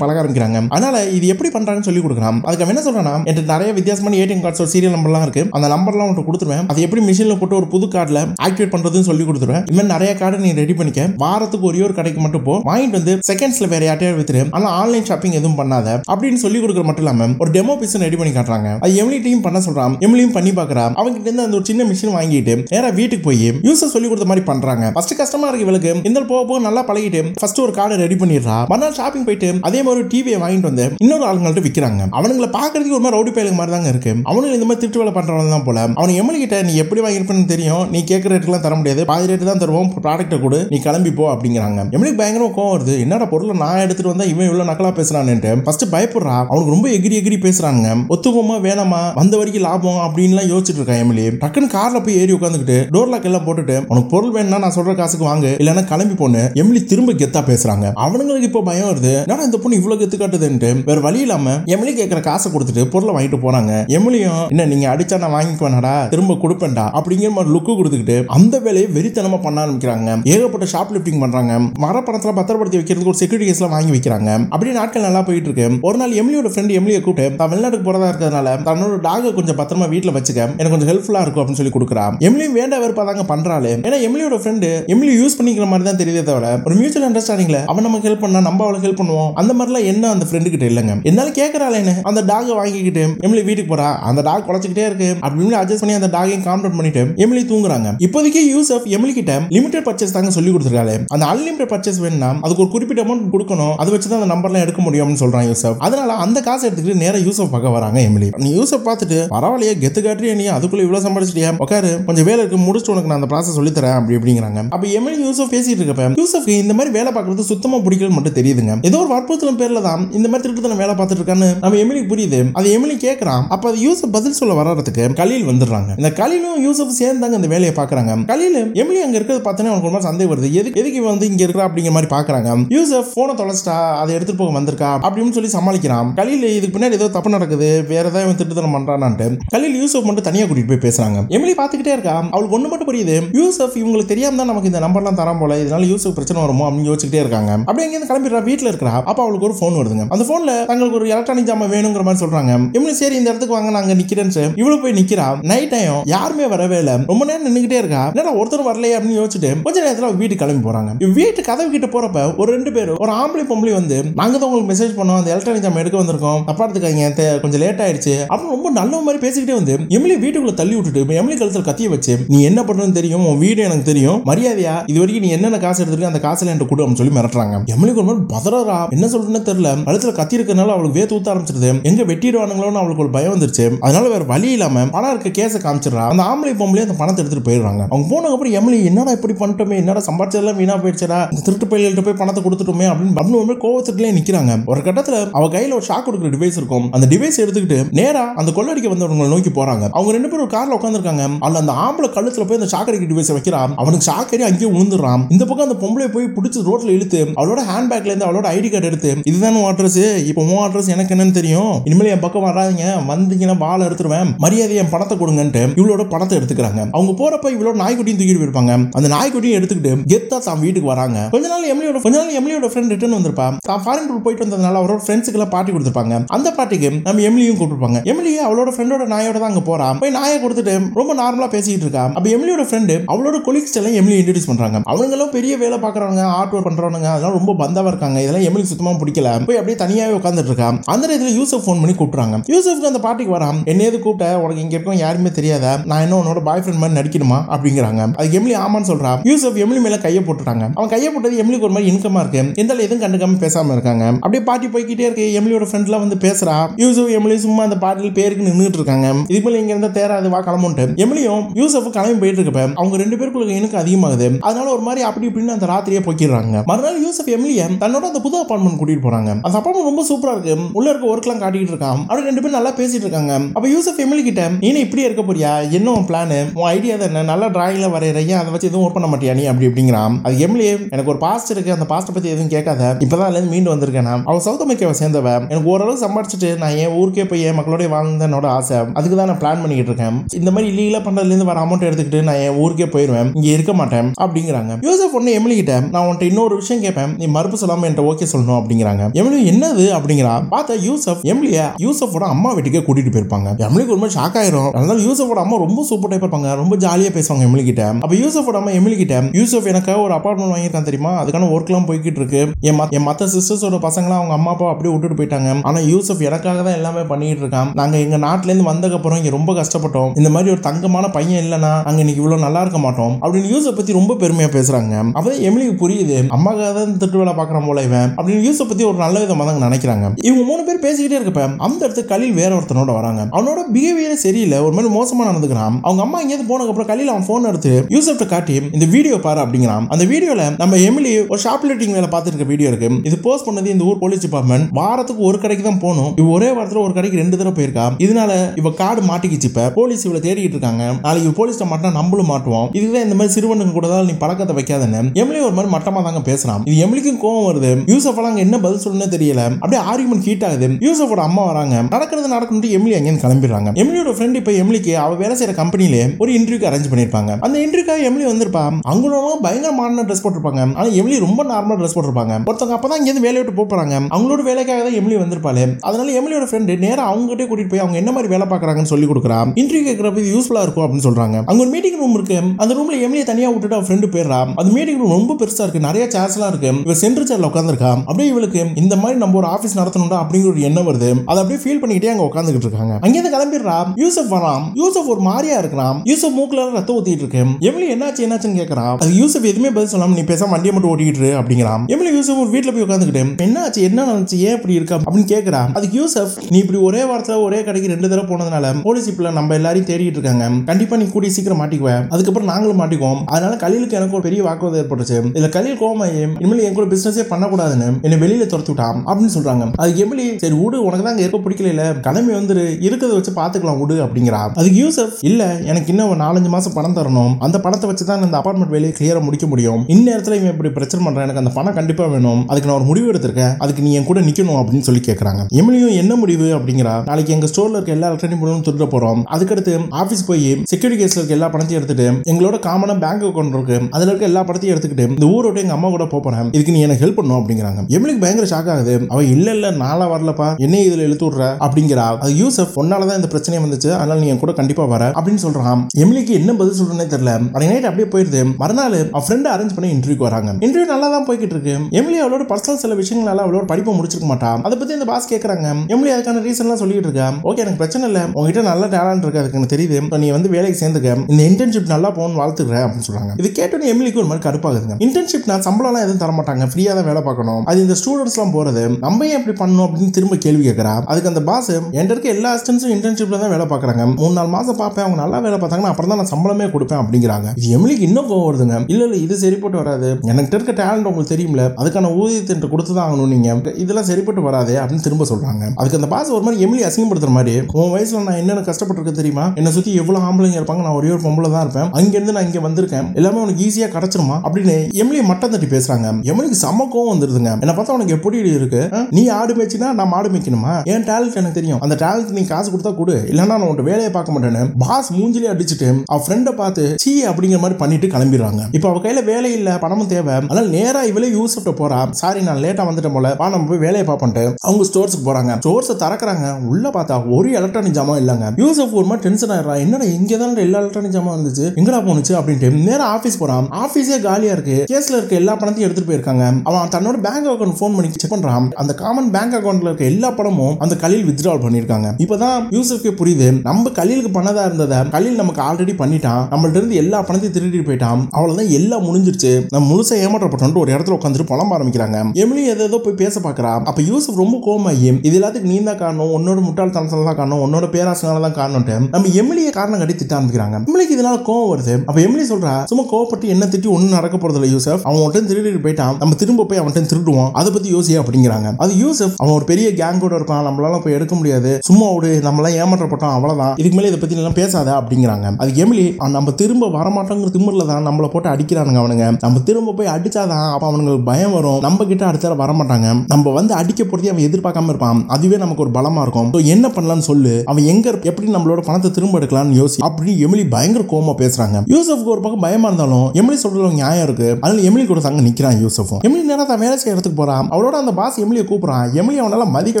பழக ஆரம்பிக்கிறாங்க. அதனால இது எப்படி பண்றாங்கன்னு சொல்லி கொடுக்குறான் அதுக்கு என்ன சொல்றானா என்கிட்ட நிறைய வித்தியாசமான ஏடிஎம் கார்ட்ஸ் சீரியல் நம்பர்லாம் இருக்கு. அந்த நம்பர்லாம் உனக்கு கொடுத்துருவேன். அதை எப்படி மிஷினில் போட்டு ஒரு புது கார்டில் ஆக்டிவேட் பண்ணுறதுன்னு சொல்லி கொடுத்துருவேன். இந்த மாதிரி நிறைய கார்டு நீ ரெடி பண்ணிக்க. வாரத்துக்கு ஒரே ஒரு கடைக்கு மட்டும் போ. வாங்கிட்டு வந்து செகண்ட்ஸில் வேற யார்ட்டையாவது வித்துரு. ஆனால் ஆன்லைன் ஷாப்பிங் எதுவும் பண்ணாத. அப்படின்னு சொல்லி கொடுக்குற மட்டும் இல்லாமல் ஒரு டெமோ பீஸ் ரெடி பண்ணி காட்டுறாங்க. அது எமிலிட்டையும் பண்ண சொல்கிறான் எமிலியும் பண்ணி பார்க்குறா அவங்க கிட்ட அந்த ஒரு சின்ன மிஷின் வாங்கிட்டு நேராக வீட்டுக்கு போய் யூசர் சொல்லி கொடுத்த மாதிரி பண்ணுறாங்க ஃபர்ஸ்ட் கஷ்டமாக இருக்கு இவளுக்கு. இந்த போக போக நல்லா பழகிட்டு ஃபர்ஸ்ட் ஒரு கார்டை ரெடி பண்ணிடுறா. மறுநாள் ஷாப்பிங் போயிட்டு அதே மாதிரி ஒரு டிவியை வாங்கிட்டு வந்து இன்னொரு ஆளுங்கள்ட்ட விற்கிறாங்க அவனுங்களை பார்க்கறதுக்கு ஒரு மாதிரி ரவுடி பயலுக்கு மாதிரி தாங்க இருக்கு. அவனுங்க இந்த மாதிரி திருட்டு வேலை பண்றவங்க தான் போல. அவன் எம்எல்ஏ கிட்ட நீ எப்படி வாங்கியிருப்பேன்னு தெரியும். நீ கேட்குற ரேட்டுலாம் தர முடியாது. பாதி ரேட்டு தான் தருவோம். ப்ராடக்ட்டை கொடு. நீ கிளம்பி போ அப்படிங்கிறாங்க. எம்எல்ஏ பயங்கரமாக கோவம் வருது. என்னடா பொருளை நான் எடுத்துட்டு வந்தா இவன் இவ்வளோ நக்கலா பேசுறான்னுட்டு. ஃபர்ஸ்ட் பயப்படுறா. அவனுக்கு ரொம்ப எகிரி எகிரி பேசுறாங்க ஒத்துவோமா வேணாமா? வந்த வரைக்கும் லாபம் அப்படின்லாம் யோசிச்சுட்டு இருக்கான் எம்எல்ஏ. டக்குன்னு கார்ல போய் ஏறி உட்காந்துக்கிட்டு டோர் லாக் எல்லாம் போட்டுட்டு உனக்கு பொருள் வேணும்னா நான் சொல்ற காசுக்கு வாங்கு. இல்லைன்னா கிளம்பி போன்னு. எம்எல்ஏ திரும்ப கெத்தா பேசுறாங்க. அவனுங்களுக்கு இப்போ பயம் வருது. நான் இந்த பொண்ணு இவ்வளவு கெத்து காட்டுதுன்ட்டு. வேற வழி இல்லாம எமிலி கேட்கிற காசை கொடுத்துட்டு பொருளை வாங்கிட்டு போறாங்க. எமிலியும் என்ன நீங்க அடிச்சா நான் வாங்கிக்குவேனடா திரும்ப கொடுப்பேன்டா. அப்படிங்கிற மாதிரி லுக்கு கொடுத்துக்கிட்டு அந்த வேலையை வெறித்தனமா பண்ண ஆரம்பிக்கிறாங்க. ஏகப்பட்ட ஷாப் லிஃப்டிங் பண்றாங்க. மரப்பணத்துல பத்திரப்படுத்தி வைக்கிறதுக்கு ஒரு செக்யூரிட்டி கேஸ்ல வாங்கி வைக்கிறாங்க. அப்படியே நாட்கள் நல்லா போயிட்டு இருக்கு. ஒரு நாள் எம்லியோட ஃப்ரெண்ட் எம்லியை கூப்பிட்டு தான் வெளிநாட்டுக்கு போறதா இருக்கிறதுனால தன்னோட டாகை கொஞ்சம் பத்திரமா வீட்டில் வச்சுக்க. எனக்கு கொஞ்சம் ஹெல்ப்ஃபுல்லா இருக்கும் அப்படின்னு சொல்லி கொடுக்குறான் எம்லியும் வேண்டாம் வெறுப்பா தாங்க பண்றாளே. ஏன்னா எம்லியோட ஃப்ரெண்டு எம்லி யூஸ் பண்ணிக்கிற மாதிரி தான் தெரியுதே தவிர ஒரு மியூச்சுவல் அண்டர்ஸ்டாண்டிங்ல அவன் நமக்கு ஹெல்ப் பண்ணா நம்ம அவளுக்கு ஹெல்ப் பண்ணுவோம். அந்த மாதிரிலாம் என்ன அந்த ஃப்ரெண்டு கிட்ட இல்லைங்க. என்னாலும் கேட்கறாளேன்னு அந்த டாகை வாங்கிக்கிட்டு எம்லி வீட்டுக்கு போறா. அந்த டாக் குழச்சிக்கிட்டே இருக்கு. அப்படின்னு அட்ஜஸ்ட் பண்ணி அந்த டாகையும் காம் டவுன் பண்ணிட்டு எம்லி தூங்குறாங்க. இப்போதைக்கு யூசப் எமிலி கிட்ட லிமிடெட் பர்ச்சேஸ் தாங்க சொல்லி கொடுத்துருக்காரு அந்த அன்லிமிடெட் பர்ச்சேஸ் வேணும்னா அதுக்கு ஒரு குறிப்பிட்ட அமௌண்ட் கொடுக்கணும். அதை வச்சு தான் அந்த நம்பர்லாம் எடுக்க முடியும்னு சொல்றான் யூசப். அதனால அந்த காசை எடுத்துக்கிட்டு நேராக யூசப் பார்க்க வராங்க எம்லி. நீ யூசப் பார்த்துட்டு பரவாயில்லையே கெத்து காட்டுறியா நீ? அதுக்குள்ள இவ்வளவு சம்பாதிச்சிட்டியா உட்காரு கொஞ்சம் வேலை இருக்கு முடிச்சுட்டு உனக்கு நான் அந்த ப்ராசஸ் சொல்லி தரேன். அப்படி அப்படிங்கிறாங்க அப்ப எம்லி யூசப் பேசிட்டு இருக்கப்ப யூசப் இந்த மாதிரி வேலை பார்க்கறது சுத்தமா பிடிக்கல மட்டும் தெரியுதுங்க. ஏதோ ஒரு வற்புறுத்தலும் பேர்ல தான் இந்த மாதிரி திருட்டுத்தனம் வேலை பார்த்துட்டு இருக்கான்னு நம்ம எமிலி புரியுது. அது எமிலி கேட்கறான் அப்ப அது யூசப் பதில் சொல்ல வர்றதுக்கு கலீல் வந்துடுறாங்க. இந்த கலிலும் யூசப் சேர்ந்தாங்க இந்த வேலையை பாக்குறாங்க கலீல் எமிலி அங்க இருக்கிறது பார்த்தோன்னே அவனுக்கு ஒரு மாதிரி சந்தேகம் வருது. எதுக்கு எதுக்கு வந்து இங்க இருக்கிறா அப்படிங்கிற மாதிரி பாக்குறாங்க யூசப் போனை தொலைச்சிட்டா அதை எடுத்துட்டு போக வந்திருக்கா அப்படின்னு சொல்லி சமாளிக்கிறான். கலீல் இதுக்கு பின்னாடி ஏதோ தப்பு நடக்குது வேற ஏதாவது இவன் திருட்டுத்தனம் பண்றானான்ட்டு கலீல் யூசப் மட்டும் தனியா கூட்டிட்டு போய் பேசுறாங்க. எமிலி பாத்துக்கிட்டே இருக்கா அவளுக்கு ஒண்ணு மட்டும் புரியுது. யூசப் இவங்களுக்கு தெரியாம தான் நமக்கு இந்த நம்பர்லாம் தரான் போல இதனால யூசப் பிரச்சனை வருமோ அப்படின்னு யோசிச்சுட்டே இருக்காங்க. அப்படியே இங்க கிளம்பிடுறா வீட்டுல இருக்கிறா. அப்ப அவளுக்கு ஒரு ஃபோன் வருதுங்க. அந்த போன்ல தங்களுக்கு ஒரு எலக்ட்ரானிக் ஜாமான் வேணுங்கிற மாதிரி சொல்றாங்க. இவனு சரி இந்த இடத்துக்கு வாங்க நாங்க நிக்கிறேன்னு சொல்லி இவ்வளவு போய் நிக்கிறா. நைட் டைம் யாருமே வரவே இல்லை. ரொம்ப நேரம் நின்னுகிட்டே இருக்கா. என்னடா ஒருத்தர் வரலையே அப்படின்னு யோசிச்சுட்டு கொஞ்ச நேரத்துல வீட்டு வீட்டுக்கு கிளம்பி போறாங்க. வீட்டு கதவு கிட்ட போறப்ப ஒரு ரெண்டு பேர் ஒரு ஆம்பளை பொம்பளை வந்து நாங்க தான் உங்களுக்கு மெசேஜ் பண்ணோம். அந்த எலக்ட்ரானிக் ஜாமான் எடுக்க வந்திருக்கோம். தப்பா எடுத்துக்காங்க கொஞ்சம் லேட் ஆயிடுச்சு. அப்புறம் ரொம்ப நல்ல மாதிரி பேசிக்கிட்டே வந்து எமிலி வீட்டுக்குள்ள தள்ளி விட்டுட்டு இப்ப எமிலி கத்திய வச்சு நீ என்ன பண்ணுன்னு தெரியும்? உன் வீடு எனக்கு தெரியும். மரியாதையா? இது வரைக்கும் நீ என்னென்ன காசு எடுத்துருக்க? அந்த காசுல என்கிட்ட கொடு. அப்படின்னு சொல்லி மிரட்டுறாங்க. எமிலிக்கு ஒரு பதறா என்ன சொல்றேன்னு தெரியல. கழுத்துல கத்தி இருக்கனால அவளுக்கு வேத்து ஊத்த ஆரம்பிச்சிருது. எங்க வெட்டிடுவானுங்களோன்னு அவளுக்கு ஒரு பயம் வந்துருச்சு. அதனால வேற வழி இல்லாம பணம் இருக்க கேஸை காமிச்சிடுறா. அந்த ஆம்பளை பொம்பளை அந்த பணத்தை எடுத்துட்டு போயிடுறாங்க. அவங்க போனதுக்கு அப்புறம் எமிலி என்னடா இப்படி பண்ணிட்டோமே? என்னடா சம்பாதிச்சதெல்லாம் வீணா போயிடுச்சடா. இந்த திருட்டு பயில்கிட்ட போய் பணத்தை கொடுத்துட்டோமே அப்படின்னு அப்படின்னு ஒரு நிக்கிறாங்க. ஒரு கட்டத்துல அவ கையில ஒரு ஷாக் கொடுக்குற டிவைஸ் இருக்கும். அந்த டிவைஸ் எடுத்துக்கிட்டு நேரா அந்த கொள்ளடிக்க வந்தவங்களை நோக்கி போறாங்க. அவங்க ரெண்டு பேரும் ஒரு கார்ல உட்காந்துருக்காங்க அதுல அந்த ஆம்பளை கழுத்துல போய் அந்த ஷாக் அடிக்க டிவைஸ் வைக்கிறான். அவனுக்கு ஷாக் அடி அங்கேயே விழுந்துடுறான் இந்த பக்கம் அந்த பொம்பளை போய் பிடிச்சி ரோட்ல இழுத்து அவளோட ஹேண்ட் பேக்ல இருந்து அவளோட ஐடி கார்டு எடுத்து இதுதான் உன் அட்ரஸ் இப்போ உன் அட்ரஸ் எனக்கு என்னன்னு தெரியும். இனிமேல் என் பக்கம் வராதீங்க. வந்தீங்கன்னா பால் எடுத்துருவேன் மரியாதை என் பணத்தை கொடுங்கன்ட்டு இவளோட பணத்தை எடுத்துக்கிறாங்க. அவங்க போறப்ப இவளோட நாய்க்குட்டியும் தூக்கிட்டு போயிருப்பாங்க. அந்த நாய்க்குட்டியும் எடுத்துக்கிட்டு கெத்தா தான் வீட்டுக்கு வராங்க. கொஞ்ச நாள் எம்லியோட கொஞ்ச நாள் எம்லியோட ஃப்ரெண்ட் ரிட்டர்ன் வந்திருப்பா. தான் ஃபாரின் டூர் போயிட்டு வந்ததுனால அவரோட ஃப்ரெண்ட்ஸுக்கு எல்லாம் பார்ட்டி கொடுத்துருப்பாங்க. அந்த பார்ட்டிக்கு நம்ம எம்லியும் கூப்பிட்டுருப்பாங்க. எம்லி அவளோட ஃப்ரெண்டோட நாயோட தான் அங்க போறா. போய் நாயை கொடுத்துட்டு ரொம்ப நார்மலா பேசிக்கிட்டு இருக்கா. அப்ப எம்லியோட ஃப்ரெண்டு அவளோட கொலிக்ஸ் எல்லாம் எம்லி இன்ட்ரடியூஸ் பண்றாங்க. அவங்களும் பெரிய வேலை பாக்குறவங்க ஆர்ட் ஒர்க் பண்றவங்க அதெல்லாம் ரொம்ப பந்தாவா இருக்காங்க. இதெல்லாம் எம்லிக்கு சுத்தமா பிடிக்கல. போய் அப்படியே தனியாவே உட்காந்துட்டு இருக்கா அந்த நேரத்துல யூசப் ஃபோன் பண்ணி கூப்பிட்டுறாங்க. யூசப்க்கு அந்த பாட்டிக்கு வரான். என்னையது கூப்பிட்ட? உனக்கு இங்க இருக்கும் யாருமே தெரியாத. நான் என்ன உன்னோட பாய் ஃப்ரெண்ட் மாதிரி நடிக்கணுமா? அப்படிங்கிறாங்க. அதுக்கு எமிலி ஆமான்னு சொல்றா. யூசப் எம்லி மேல கையை போட்டுட்டாங்க அவன் கையை போட்டது எம்லிக்கு ஒரு மாதிரி இன்கமா இருக்கு. எந்தாலும் எதுவும் கண்டுக்காம பேசாம இருக்காங்க. அப்படியே பாட்டி போய்கிட்டே இருக்கு. எம்லியோட ஃப்ரெண்ட்லாம் வந்து பேசுறா. யூசப் எம்லி சும்மா அந்த பாட்டில் பேருக்கு நின்றுட்டு இருக்காங்க. இது போல இங்க இருந்தா தேராது வா கிளம்புன்ட்டு. எம்லியும் யூசப் கிளம்பி போயிட்டு இருக்கப்ப அவங்க ரெண்டு பேருக்குள்ள எனக்கு அதிகமாகுது. அதனால ஒரு மாதிரி அப்படி இப்படின்னு அந்த ராத்திரியே போக்கிடுறாங்க. மறுநாள் யூசப் எம்லிய தன்னோட அந்த புது அப்பார்ட்மெண்ட் கூட்டிட்டு போறாங்க. அந்த அப்பார்ட்மெண்ட் ரொம்ப சூப்பரா இருக்கு. உள்ள இருக்க ஒர்க்லாம் காட்டிட்டு இருக்கான். அப்படி ரெண்டு பேரும் நல்லா பேசிட்டு இருக்காங்க. அப்ப யூசப் எம்லி கிட்ட நீ இப்படி இருக்க போறியா? என்ன உன் பிளான் உன் ஐடியா என்ன? நல்லா டிராயிங்ல வரையறையா அதை வச்சு எதுவும் ஒர்க் பண்ண மாட்டியா நீ? அப்படி அப்படிங்கிறான் அது எம்லி எனக்கு ஒரு பாஸ்ட் இருக்கு. அந்த பாஸ்ட்டை பத்தி எதுவும் கேட்காத. இப்பதான் அதுல மீண்டு வந்திருக்கேன் நான். அவள் சவுத் அமெரிக்காவை சேர்ந்தவ. எனக்கு ஓரளவு சம்பாதிச்சுட்டு நான் என் ஊருக்கே போய் என் மக்களோட வாழ்ந்த என்னோட ஆசை. அதுக்கு தான் நான் பிளான் பண்ணிக்கிட்டு இருக்கேன். இந்த மாதிரி இல்லீகலா பண்றதுல இருந்து வர அமௌண்ட் எடுத்துக்கிட்டு நான் என் ஊருக்கே போயிருவேன். இங்க இருக்க மாட்டேன். அப்படிங்கிறாங்க. யூசப் ஒன்னு எம்எல்ஏ கிட்ட நான் உன்ட்ட இன்னொரு விஷயம் விஷயம் கேட்பேன் நீ மறுப்பு சொல்லாம என்கிட்ட ஓகே சொல்லணும் அப்படிங்கிறாங்க. எமிலி என்னது? அப்படிங்கிறா. பார்த்தா யூசப் எம்லிய யூசஃபோட அம்மா வீட்டுக்கே கூட்டிட்டு போயிருப்பாங்க. எமிலிக்கு ஒரு மாதிரி ஷாக் ஆயிரும். அதனால யூசஃபோட அம்மா ரொம்ப சூப்பர் டைப் இருப்பாங்க. ரொம்ப ஜாலியா பேசுவாங்க எமிலி கிட்ட அப்ப யூசஃபோட அம்மா எமிலி கிட்ட யூசப் எனக்கு ஒரு அப்பார்ட்மெண்ட் வாங்கியிருக்கான் தெரியுமா? அதுக்கான ஒர்க்லாம் போய்கிட்டு இருக்கு. என் மத்த- என் சிஸ்டர்ஸோட பசங்களாம் அவங்க அம்மா அப்பா அப்படியே விட்டுட்டு போயிட்டாங்க. ஆனா யூசப் எனக்காக தான் எல்லாமே பண்ணிட்டு இருக்கான். நாங்க எங்க நாட்டுல இருந்து வந்ததுக்கப்புறம் இங்க ரொம்ப கஷ்டப்பட்டோம். இந்த மாதிரி ஒரு தங்கமான பையன் இல்லைன்னா அங்க இன்னைக்கு இவ்வளவு நல்லா இருக்க மாட்டோம். அப்படின்னு யூசப் பத்தி ரொம்ப பெருமையா பேசுறாங்க. அப்பதான் எமிலிக்கு புரியுது. அம்மாக்காக தான் திருட்டு வேலை பாக்குறான் போல இவன். அப்படின்னு யூசப் பத்தி ஒரு நல்ல விதமாக தான் நினைக்கிறாங்க. இவங்க மூணு பேர் பேசிக்கிட்டே இருக்கப்ப அந்த இடத்துக்கு கலில் வேற ஒருத்தனோட வராங்க. அவனோட பிஹேவியர் சரியில்லை ஒரு மாதிரி மோசமா நடந்துக்கிறான். அவங்க அம்மா எங்கேயாவது போனதுக்கப்புறம் கலில் அவன் ஃபோன் எடுத்து யூசப்ட்ட காட்டி இந்த வீடியோ பாரு அப்படிங்கிறான். அந்த வீடியோல நம்ம எமிலி ஒரு ஷாப் லிட்டிங் வேலை பார்த்துருக்க வீடியோ இருக்கு. இது போஸ்ட் பண்ணது இந்த ஊர் போலீஸ் டிபார்ட்மெண்ட் வாரத்துக்கு ஒரு கடைக்கு தான் போகணும். இவ ஒரே வாரத்தில் ஒரு கடைக்கு ரெண்டு தடவை போயிருக்கா. இதனால இவ கார்டு மாட்டிக்கிச்சு இப்ப. போலீஸ் இவளை தேடிட்டு இருக்காங்க. நாளைக்கு போலீஸ் மாட்டினா நம்மளும் மாட்டுவோம். இதுதான் இந்த மாதிரி சிறுவனுக்கு கூட தான் நீ பழக்கத்தை வைக்காதன்னு எம்எல்ஏ ஒரு மாதிரி மட்டமா தாங்க பேசுறான் இது எம்எல்ஏக்கும் கோவம் வருது. யூசப் அங்கே அங்க என்ன பதில் சொல்லணும்னு தெரியல. அப்படியே ஆர்குமெண்ட் ஹீட் ஆகுது. யூசஃபோட அம்மா வராங்க. நடக்கிறது நடக்கணும் எம்லி அங்கேருந்து கிளம்பிடுறாங்க. எம்லியோட ஃப்ரெண்ட் இப்ப எம்லிக்கு அவ வேலை செய்யற கம்பெனில ஒரு இன்டர்வியூக்கு அரேஞ்ச் பண்ணிருப்பாங்க அந்த இன்டர்வியூக்காக எம்எல்ஏ வந்திருப்பா. அவங்களோட பயங்கரமான ட்ரெஸ் போட்டிருப்பாங்க. ஆனா எம்லி ரொம்ப நார்மல் ட்ரெஸ் போட்டிருப்பாங்க. ஒருத்தவங்க அப்பதான் இங்கேருந்து வேலையை விட்டு போகிறாங்க போறாங்க. அவங்களோட வேலைக்காக தான் எம்எல்ஏ வந்திருப்பாள். அதனால எம்எல்ஏட ஃப்ரெண்டு நேரா அவங்ககிட்டே கூட்டிட்டு போய் அவங்க என்ன மாதிரி வேலை பார்க்குறாங்கன்னு சொல்லி கொடுக்குறா. இன்டர்வியூ கேட்கறப்ப இது யூஸ்ஃபுல்லா இருக்கும் அப்படின்னு சொல்றாங்க. அங்க ஒரு மீட்டிங் ரூம் இருக்கு. அந்த ரூம்ல எம்லியை தனியா விட்டுட்டு அவன் ஃப்ரெண்டு போயிடுறா. அந்த மீட்டிங் ரூம் ரொம்ப பெருசா இருக்கு. நிறைய சேர்ஸ்லாம் இருக்கு. இவ சென்டர் சேர்ல உட்காந்துருக்கா அப்படியே இவளுக்கு இந்த மாதிரி நம்ம ஒரு ஆபீஸ் நடத்தணும்டா அப்படிங்கிற ஒரு எண்ணம் வருது. அதை அப்படியே ஃபீல் பண்ணிக்கிட்டே அங்க உட்காந்துக்கிட்டு இருக்காங்க. அங்கேருந்து கிளம்பிடுறா. யூசப் வரான். யூசப் ஒரு மாதிரியா இருக்கிறான். யூசப் மூக்குல ரத்தம் ஊத்திட்டு இருக்கு. எவ்வளவு என்னாச்சு என்னாச்சுன்னு கேட்கறான் அது யூசப் எதுவுமே பதில் சொல்லாம நீ பேசாம வண்டியை மட்டும் ஓட்டிட்டு அப்படிங்கிறான். எவ்வளவு யூசப் ஒரு வீட்டுல போய் உட்காந்துக்கிட்டு என்னாச்சு என்ன நடந்துச்சு? ஏன் இப்படி இருக்கா? அப்படின்னு கேட்கறான் அதுக்கு யூசப் நீ இப்படி ஒரே வாரத்துல ஒரே கடைக்கு ரெண்டு தடவை போனதுனால போலீஸ் இப்பல நம்ம எல்லாரையும் தேடிட்டு இருக்காங்க. கண்டிப்பா நீ கூடிய சீக்கிரம் மாட்டிக்குவேன் அதுக்கப்புறம் நாங்களும் மாட்டிக்குவோம். அதனால கலிலுக்கு எனக்கு ஒரு பெரிய வாக்குவாதம் ஏற்பட்டுச்சு. இதுல கலில் கோமாயி இனிமேல் என் கூட பிசினஸே பண்ணக்கூடாதுன்னு என்னை வெளியில துரத்து விட்டான் அப்படின்னு சொல்றாங்க. அதுக்கு எமிலி சரி விடு உனக்கு தான் இருக்க பிடிக்கல இல்ல கிளம்பி வந்துரு இருக்கிறத வச்சு பாத்துக்கலாம் விடு அப்படிங்கிறா. அதுக்கு யூசப் இல்ல எனக்கு இன்னும் ஒரு நாலஞ்சு மாசம் பணம் தரணும். அந்த பணத்தை வச்சு தான் இந்த அபார்ட்மெண்ட் வேலையை கிளியரா முடிக்க முடியும். இந்நேரத்துல இவன் இப்படி பிரச்சனை பண்றான். எனக்கு அந்த பணம் கண்டிப்பா வேணும். அதுக்கு நான் ஒரு முடிவு எடுத்திருக்கேன். அதுக்கு நீ என் கூட நிக்கணும் அப்படின்னு சொல்லி கேட்கறாங்க எமிலியும் என்ன முடிவு? அப்படிங்கிறா. நாளைக்கு எங்க ஸ்டோர்ல இருக்க எல்லா எலக்ட்ரானிக் பொருளும் திருட போறோம். அதுக்கடுத்து ஆபீஸ் போய் செக்யூரிட்டி கேஸ்ல இருக்க எல்லா பணத்தையும் எடுத்துட்டு எங்களோட காமனா பேங்க் அக்கௌண்ட் இருக்கு. அதுல இருக்க எல்லா பணத்தையும் எடுத்துக்கிட்டு இந்த ஊரோட எங்க அம்மா கூட போறேன் இதுக்கு நீ எனக்கு ஹெல்ப் பண்ணும் அப்படிங்கிறாங்க. எமிலிக்கு பயங்கர ஷாக் ஆகுது. அவ இல்ல இல்ல நாளாக வரலப்பா. என்ன இதுல இழுத்து விடுற அப்படிங்கிறா. அது யூசப் ஒன்னாலதான் இந்த பிரச்சனை வந்துச்சு. அதனால நீ என் கூட கண்டிப்பா வர அப்படின்னு சொல்றான். எமிலிக்கு என்ன பதில் சொல்றேனே தெரியல. அன்னைக்கு நைட் அப்படியே போயிருது. மறுநாள் அவ ஃப்ரெண்ட் அரேஞ்ச் பண்ணி இன்டர்வியூக்கு வராங்க. இன்டர்வியூ நல்லா தான் போய்கிட்டு இருக்கு எமிலி அவளோட பர்சனல் சில விஷயங்களால அவளோட படிப்பை முடிச்சிருக்க மாட்டா. அதை பத்தி இந்த பாஸ் கேட்குறாங்க எமிலி அதுக்கான ரீசன்லாம் சொல்லிட்டு இருக்கா. ஓகே எனக்கு பிரச்சனை இல்லை. உங்ககிட்ட நல்ல டேலண்ட் இருக்கு. அதுக்கு எனக்கு தெரியுது. நீ வந்து வேலைக்கு சேர்ந்துக்க. இந்த இன்டர்ன்ஷிப் நல்லா போகணும்னு வாழ்த்துக்கிறேன் அப்படின்னு சொல்றாங்க. இது கேட்டோன்னு எமிலிக்கு ஒரு மாதிரி கருப்பாகுதுங்க இன்டர்ன்ஷிப் நான் சம்பளம்லாம் எதுவும் தரமாட்டாங்க. ஃப்ரீயாக தான் வேலை பார்க்கணும். அது இந்த ஸ்டூடெண்ட்ஸ்லாம் போறது நம்ம ஏன் இப்படி பண்ணணும் அப்படின்னு திரும்ப கேள்வி கேட்கறா? அதுக்கு அந்த பாஸ் என்கிட்ட இருக்க எல்லா அசிஸ்டன்ஸும் இன்டர்ன்ஷிப்ல தான் வேலை பார்க்கறாங்க. மூணு நாலு மாசம் பார்ப்பேன் அவங்க நல்லா வேலை பார்த்தாங்கன்னா அப்புறம் தான் நான் சம்பளமே கொடுப்பேன் அப்படிங்கிறாங்க. இது எமிலிக்கு இன்னும் கோவம் வருதுங்க. இல்ல இல்ல இது சரிப்பட்டு வராது. எனக்கு இருக்க டேலண்ட் உங்களுக்கு தெரியும்ல. அதுக்கான ஊதியத்தை கொடுத்து தான் ஆகணும் நீங்க. இதெல்லாம் சரிப்பட்டு வராது அப்படின்னு திரும்ப சொல்றாங்க. அதுக்கு அந்த பாஸ் ஒரு மாதிரி எமிலி அசிங்கப்படுத்துற மாதிரி உன் வயசுல நான் என்னென்ன கஷ்டப்பட்டிருக்கேன் தெரியுமா? என்னை சுத்தி எவ்வளவு ஆம்பளைங்க இருப்பாங்க? நான் ஒரே ஒரு பொம்பளை தான் இருப்பேன். அங்கேருந்து நான் இங்க வந்திருக்கேன். எல்லாமே உனக்கு ஈஸியா கிடைச்சிருமா? அப்படின்னு எமிலி மட்டம் தட்டி பேசுறாங்க எமிலிக்கு செம்ம கோவம் வந்துருதுங்க. என்ன பார்த்தா உனக்கு எப்படி இருக்கு? நீ ஆடு மேய்ச்சினா நான் மாடு மேய்க்கணுமா? என் டேலண்ட் எனக்கு தெரியும். அந்த டேலண்ட் நீ காசு கொடுத்தா கொடு. இல்லைன்னா நான் உன்ட்ட வேலையை பார்க்க மாட்டேன்னு பாஸ் மூஞ்சிலே அடிச்சுட்டு அவன் ஃப்ரெண்டை பார்த்து சீ அப்படிங்கிற மாதிரி பண்ணிட்டு கிளம்பிடுறாங்க. இப்போ அவ கையில வேலை இல்ல பணமும் தேவை. அதனால நேரா இவளே யூசப்ட்ட போறா. சாரி நான் லேட்டா வந்துட்டேன் போல. வா நம்ம போய் வேலையை பார்ப்போன்ட்டு அவங்க ஸ்டோர்ஸ்க்கு போறாங்க. ஸ்டோர்ஸ் திறக்கிறாங்க. உள்ள பார்த்தா ஒரு எலக்ட்ரானிக் ஜாமான் இல்லைங்க. யூசப் ஒரு மாதிரி டென்ஷன் ஆயிடுறா. என்னடா இங்க தான் எல்லா எலக்ட்ரானிக் ஜாமான் இருந்துச்சு எங்கடா போனுச்சு அப்படின்ட்டு நேரா ஆஃபீஸ் போறான். ஆஃபீஸே காலியா இருக்கு. கேஸ்ல இருக்க எல்லா பணத்தையும் எடுத்துட்டு போயிருக்காங்க. அவன் தன்னோட பேங்க் அக்கௌண்ட் ஃபோன் பண்ணி செக் பண்றான். அந்த காமன் பேங்க் அக்கௌண்ட்ல இருக்க எல்லா பணமும் அந்த கலில் வித்ட்ரால் பண்ணிருக்காங்க. இப்பதான் யூசப்கே புரியுது. நம்ம கலிலுக்கு பண்ணதா இருந்ததை கலில் நமக்கு ஆல்ரெடி பண்ணிட்டான். நம்மள்ட்ட இருந்து எல்லா பணத்தையும் திருடிட்டு போயிட்டான். அவ்வளவுதான் எல்லாம் முடிஞ்சிருச்சு. நம்ம முழுசா ஏமாற்றப்பட்டோம் ஒரு இடத்துல உட்காந்துட்டு புலம்ப ஆரம்பிக்கிறாங்க. எமிலி ஏதோ போய் பேச பாக்குறா. அப்ப யூசப் ரொம்ப கோமாயி இது எல்லாத்துக்கு நீ தான் காரணம். உன்னோட முட்டாள்தனத்துல தான் காரணம். உன்னோட பேராசனால தான் காரணம்ட்டு நம்ம எமிலியை காரணம் கட்டி திட்ட ஆரம்பிக்கிறாங்க. எமிலிக்கு இதனால கோவம் வருது. அப்ப எமிலி சொல்றா சும்மா கோவப்பட்டு என்ன திட்டி ஒன்னும் நடக்க போறது இல்லை யூசப் அவன் உன்ட்ட திருடிட்டு போயிட்டான் நம்ம திரும்ப போய் அவன்கிட்ட திருடுவோம். அதை பத்தி யோசி அப்படிங்கிறாங்க. அது யூசப் அவன் ஒரு பெரிய கேங்கோட இருப்பான் நம்மளால போய் எடுக்க முடியாது. சும்மா ஒரு நம்மளாம் ஏமாற்றப்பட்டோம் அவ்வளவுதான். இதுக்கு மேலே இதை பத்தி எல்லாம் பேசாத அப்படிங்கிறாங்க. அது எமிலி நம்ம திரும்ப வரமாட்டோங்கிற திமிரில் தான் நம்மளை போட்டு அடிக்கிறானுங்க அவனுங்க. நம்ம திரும்ப போய் அடிச்சாதான் அப்ப அவனுங்களுக்கு பயம் வரும். நம்ம கிட்ட அடுத்த வர மாட்டாங்க நம்ம வந்து அடிக்க போறதே அவன் எதிர்பார்க்காம இருப்பான். அதுவே நமக்கு ஒரு பலமா இருக்கும். என்ன பண்ணலாம்னு சொல்லு. அவன் எங்க இருப்ப- எப்படி நம்மளோட பணத்தை திரும்ப எடுக்கலாம்னு யோசி அப்படின்னு எமிலி பயங்கர கோமா பேசுறாங்க. யூசப்க்கு ஒரு பக்கம் பயமா இருந்தாலும் எமிலி சொல்றது நியாயம் இருக்கு. அதனால எமிலி கூட தங்க நிக்கிறாங்க. நினைக்கிறான் யூசஃபும். எமிலி நேரம் தான் வேலை செய்ய இடத்துக்கு போறான். அவளோட அந்த பாஸ் எமிலியை கூப்பிடுறான். எமிலி அவனால மதிக்க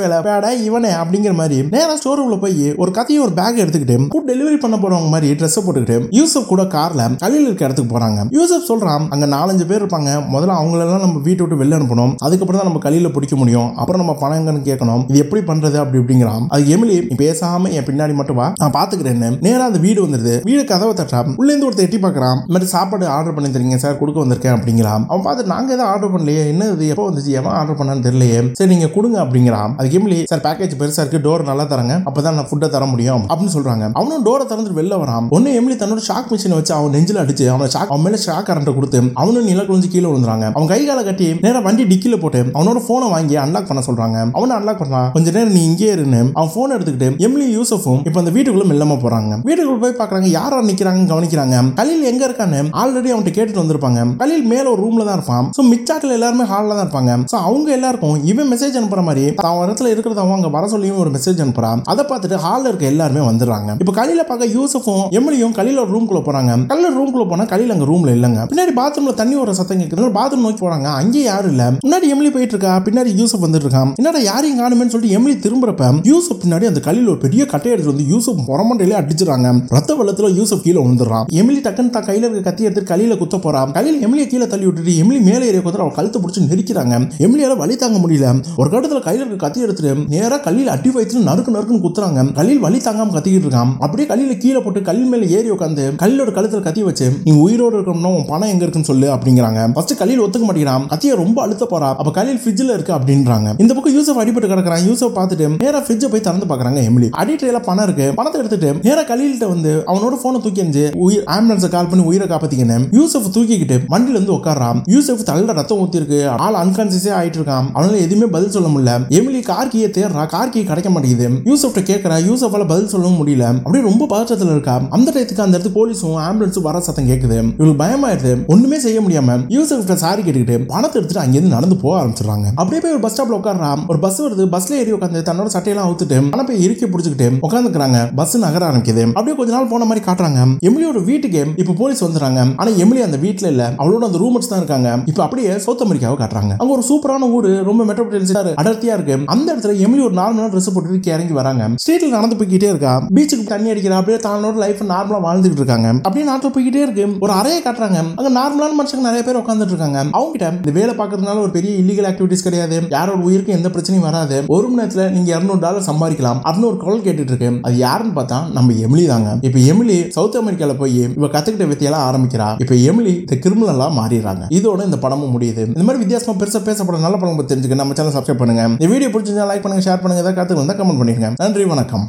வேலை. பேட இவனே அப்படிங்கிற மாதிரி நேரம் ஸ்டோர் ரூம்ல போய் ஒரு கதையை ஒரு பேக் எடுத்துக்கிட்டு ஃபுட் டெலிவரி பண்ண போறவங்க மாதிரி ட்ரெஸ் போட்டுக்கிட்டு யூசப் கூட கார்ல கலியில் இருக்க இடத்துக்கு போறாங்க. யூசப் சொல்றான் அங்க நாலஞ்சு பேர் இருப்பாங்க. முதல்ல அவங்களெல்லாம் நம்ம வீட்டை விட்டு வெளில அனுப்பணும். அதுக்கப்புறம் தான் நம்ம கலியில பிடிக்க முடியும். அப்புறம் நம்ம பணம் கேட்கணும். இது எப்படி பண்றது? அப்படி அப்படிங்கிறான் அது எமிலி நீ பேசாம என் பின்னாடி மட்டும் வா. நான் பாத்துக்கிறேன்னு. நேரா அந்த வீடு வந்துருது. வீடு கதவை தட்டுறான். உள்ளேந்து இருந்து ஒருத்தர் எட்டி பாக்குறான். இந்த மாதிரி சாப்பாடு ஆர்டர் பண்ணி தரீங்க சார் கொடுக்க வந்திருக்கேன் அப்படிங்கிறான். அவன் பார்த்து நாங்க எதாவது ஆர்டர் பண்ணலையே. என்ன இது? எப்போ வந்துச்சு? எவன் ஆர்டர் பண்ணான்னு தெரியலையே. சரி நீங்க கொடுங்க அப்படிங்கிறான். அது எமிலி சார் பேக்கேஜ் பெருசா இருக்கு. டோர் நல்லா தராங்க. அப்பதான் நான் ஃபுட்டை தர முடியும். அப்படின்னு சொல்றாங்க. அவனும் டோரை திறந்துட்டு வெளில வரான். ஒன்னு எம்லி தன்னோட ஷாக் மிஷினை வச்சு அவன் நெஞ்சில் அடிச்சு அவனை ஷாக் அவன் மேல ஷாக் கரண்ட்டை கொடுத்து அவனும் நில குளிஞ்சு கீழே விழுந்துறாங்க. அவன் கை காலை கட்டி நேராக வண்டி டிக்கில போட்டு அவனோட போனை வாங்கி அன்லாக் பண்ண சொல்றாங்க. அவனை அன்லாக் பண்ணான் கொஞ்ச நேரம் நீ இங்கே இருன்னு அவன் போன் எடுத்துக்கிட்டு எம்லி யூசஃபும் இப்போ அந்த வீட்டுக்குள்ள மெல்லமா போறாங்க. வீட்டுக்குள்ள போய் பாக்குறாங்க யார் யார் நிக்கிறாங்க கவனிக்கிறாங்க. கலில் எங்க இருக்கான்னு ஆல்ரெடி அவன்கிட்ட கேட்டுட்டு வந்திருப்பாங்க. கலில் மேல ஒரு ரூம்ல தான் இருப்பான். சோ மிச்சாட்டில் எல்லாருமே ஹாலில் தான் இருப்பாங்க. சோ அவங்க எல்லாருக்கும் இவன் மெசேஜ் அனுப்புற மாதிரி அவன் இடத்துல இருக்கிறத அவங்க அங்க வர சொல்லியும் ஒரு மெசேஜ் அனுப்புறான் அதை பார்த்துட்டு ஹாலில் இருக்க எல்லாருமே வந்துடுறாங்க. இப்போ கலில பார்க்க யூசஃபும் எம்லியும் கலில ஒரு ரூம்குள்ள போறாங்க. கலில ரூம்குள்ள போனா கலில் அங்க ரூம்ல இல்லங்க. பின்னாடி பாத்ரூம்ல தண்ணி ஒரு சத்தம் கேட்குது பாத்ரூம் நோக்கி போறாங்க. அங்கே யாரும் இல்ல. முன்னாடி எம்லி போயிட்டு இருக்கா? பின்னாடி யூசப் வந்துட்டு இருக்கான் என்னடா யாரையும் காணுமேன்னு சொல்லிட்டு எம்லி திரும்புறப்ப யூசப் பின்னாடி அந்த கலில் ஒரு பெரிய கட்டையை எடுத்து வந்து யூசப் புறமண்டையிலே அடிச்சிடறாங்க. ரத்த வெள்ளத்துல யூசப் கீழே விழுந்துடுறான். எமிலி டக்குன்னு தான் கையில இருக்க கத்தி எடுத்து கலியில குத்த போறான் கலியில் எமிலியை கீழே தள்ளி விட்டுட்டு எமிலி மேலே ஏறிய குதிரை அவள் கழுத்தை பிடிச்சி நெரிக்கிறாங்க. எமிலியால வலி தாங்க முடியல. ஒரு கட்டத்துல கையில இருக்க கத்தி எடுத்துட்டு நேரா கல்லில் அட்டி வைத்து நறுக்கு நறுக்குன்னு குத்துறாங்க. கல்லில் வலி தாங்காம கத்திக்கிட்டு இருக்கான். அப்படியே கல்லில கீழே போட்டு கல் மேல ஏறி உட்காந்து கல்லோட கழுத்துல கத்தி வச்சு நீ உயிரோடு இருக்கணும்னா உன் பணம் எங்க இருக்குன்னு சொல்லு அப்படிங்கிறாங்க. ஃபர்ஸ்ட் கல்லில் ஒத்துக்க மாட்டேங்கிறான். கத்தியை ரொம்ப அழுத்த போறா. அப்ப கல்லில் ஃப்ரிட்ஜில் இருக்கு அப்படின்றாங்க. இந்த பக்கம் யூசப் அடிபட்டு கிடக்குறான். யூசப் பார்த்துட்டு நேரா ஃப்ரிட்ஜை போய் திறந்து பாக்குறாங்க எமிலி. அடிட்டையில பணம் இருக்கு. பணத்தை எடுத்துட்டு நேரா கல்லில்கிட்ட வந்து அவனோட போனை தூக்கி எறிஞ்சு உயிர் ஆம்புலன்ஸை கால் பண்ணி உயிரை காப்பாத்திக்கணும் யூசப் தூக்கிக்கிட்டு வண்டியில இருந்து உட்காரான் யூசப் தலையில ரத்தம் ஊத்தி இருக்கு ஆள் அன்கான்சியஸே ஆயிட்டு இருக்கான் அவனால எதுவுமே பதில் சொல்ல முடியல. எமிலி கார் கீயை தேடுறா கிடைக்க மாட்டேங்குது. யூசப்ட்ட கேட்கறா யூசஃபால பதில் சொல்லவும் முடியல. அப்படியே ரொம்ப பதற்றத்துல இருக்கா. அந்த டயத்துக்கு அந்த இடத்துக்கு போலீஸும் ஆம்புலன்ஸும் வர சத்தம் கேக்குது. இவங்களுக்கு பயமாயிருது ஒண்ணுமே செய்ய முடியாம யூசப்ட்ட சாரி கேட்டுக்கிட்டு பணத்தை எடுத்துட்டு அங்கிருந்து நடந்து போக ஆரம்பிச்சிடுறாங்க. அப்படியே போய் ஒரு பஸ் ஸ்டாப்ல உட்கார்றா. ஒரு பஸ் வருது. பஸ்ல ஏறி உட்காந்து தன்னோட சட்டையெல்லாம் அவுத்துட்டு பணம் போய் இறுக்கி பிடிச்சிக்கிட்டு உட்காந்துக்கிறாங்க பஸ் நகர ஆரம்பிக்குது. அப்படியே கொஞ்ச நாள் போன மாதிரி காட்டுறாங்க. எமிலியோட வீட்டுக்கு இப்ப போலீஸ் வந்துறாங்க ஆனா எமிலி அந்த வீட்டுல இல்ல. அவளோட அந்த ரூமர்ஸ் தான் இருக்காங்க. இப்போ அப்படியே சவுத் அமெரிக்காவை காட்டுறாங்க. அங்க ஒரு சூப்பரான ஊரு ரொம்ப மெட்ரோபாலிட்டன் அடர்த்தியா இருக்கு. அந்த இடத்துல எமிலி ஒரு நார்மலான ட்ரெஸ் போட்டுட்டு இறங்கி வராங்க. ஸ்ட்ரீட்ல நடந்து போய்கிட்டே இருக்கா. பீச்சுக்கு தண்ணி அடிக்கிறா. அப்படியே தானோட லைஃப் நார்மலா வாழ்ந்துட்டு இருக்காங்க. அப்படியே நாட்டில் போய்கிட்டே இருக்கு. ஒரு அறையை காட்டுறாங்க. அங்க நார்மலான மனுஷங்க நிறைய பேர் உட்காந்துட்டு இருக்காங்க. அவங்க கிட்ட இந்த வேலை பார்க்கறதுனால ஒரு பெரிய இல்லீகல் ஆக்டிவிட்டிஸ் கிடையாது. யாரோட உயிருக்கும் எந்த பிரச்சனையும் வராது. ஒரு மணி நேரத்துல நீங்க இருநூறு டாலர் சம்பாதிக்கலாம். அப்படின்னு ஒரு குரல் கேட்டுட்டு இருக்கு. அது யாருன்னு பார்த்தா நம்ம எமிலி தாங்க. இப்ப எமிலி சவுத் அமெரிக்கால போய் இவ கத்துக்கிட்ட வித்தியெல்லாம் ஆரம்பிக்கிறா. இப்ப எமிலி இந்த கிரிமினலாக மாறிடுறாங்க. இதோட இந்த படமும் முடியுது. இந்த மாதிரி வித்தியாசமா பெருசா பேசப்பட நல்ல படம் தெரிஞ்சுக்க நம்ம சேனல் சப்ஸ்கிரைப் பண்ணுங்க. இந்த வீடியோ பிடிச்சிருந்தா லைக் பண்ணுங்க ஷேர் பண்ணுங்க ஏதாவது கருத்து வந்தா கமெண்ட் பண்ணிருங்க. நன்றி வணக்கம்.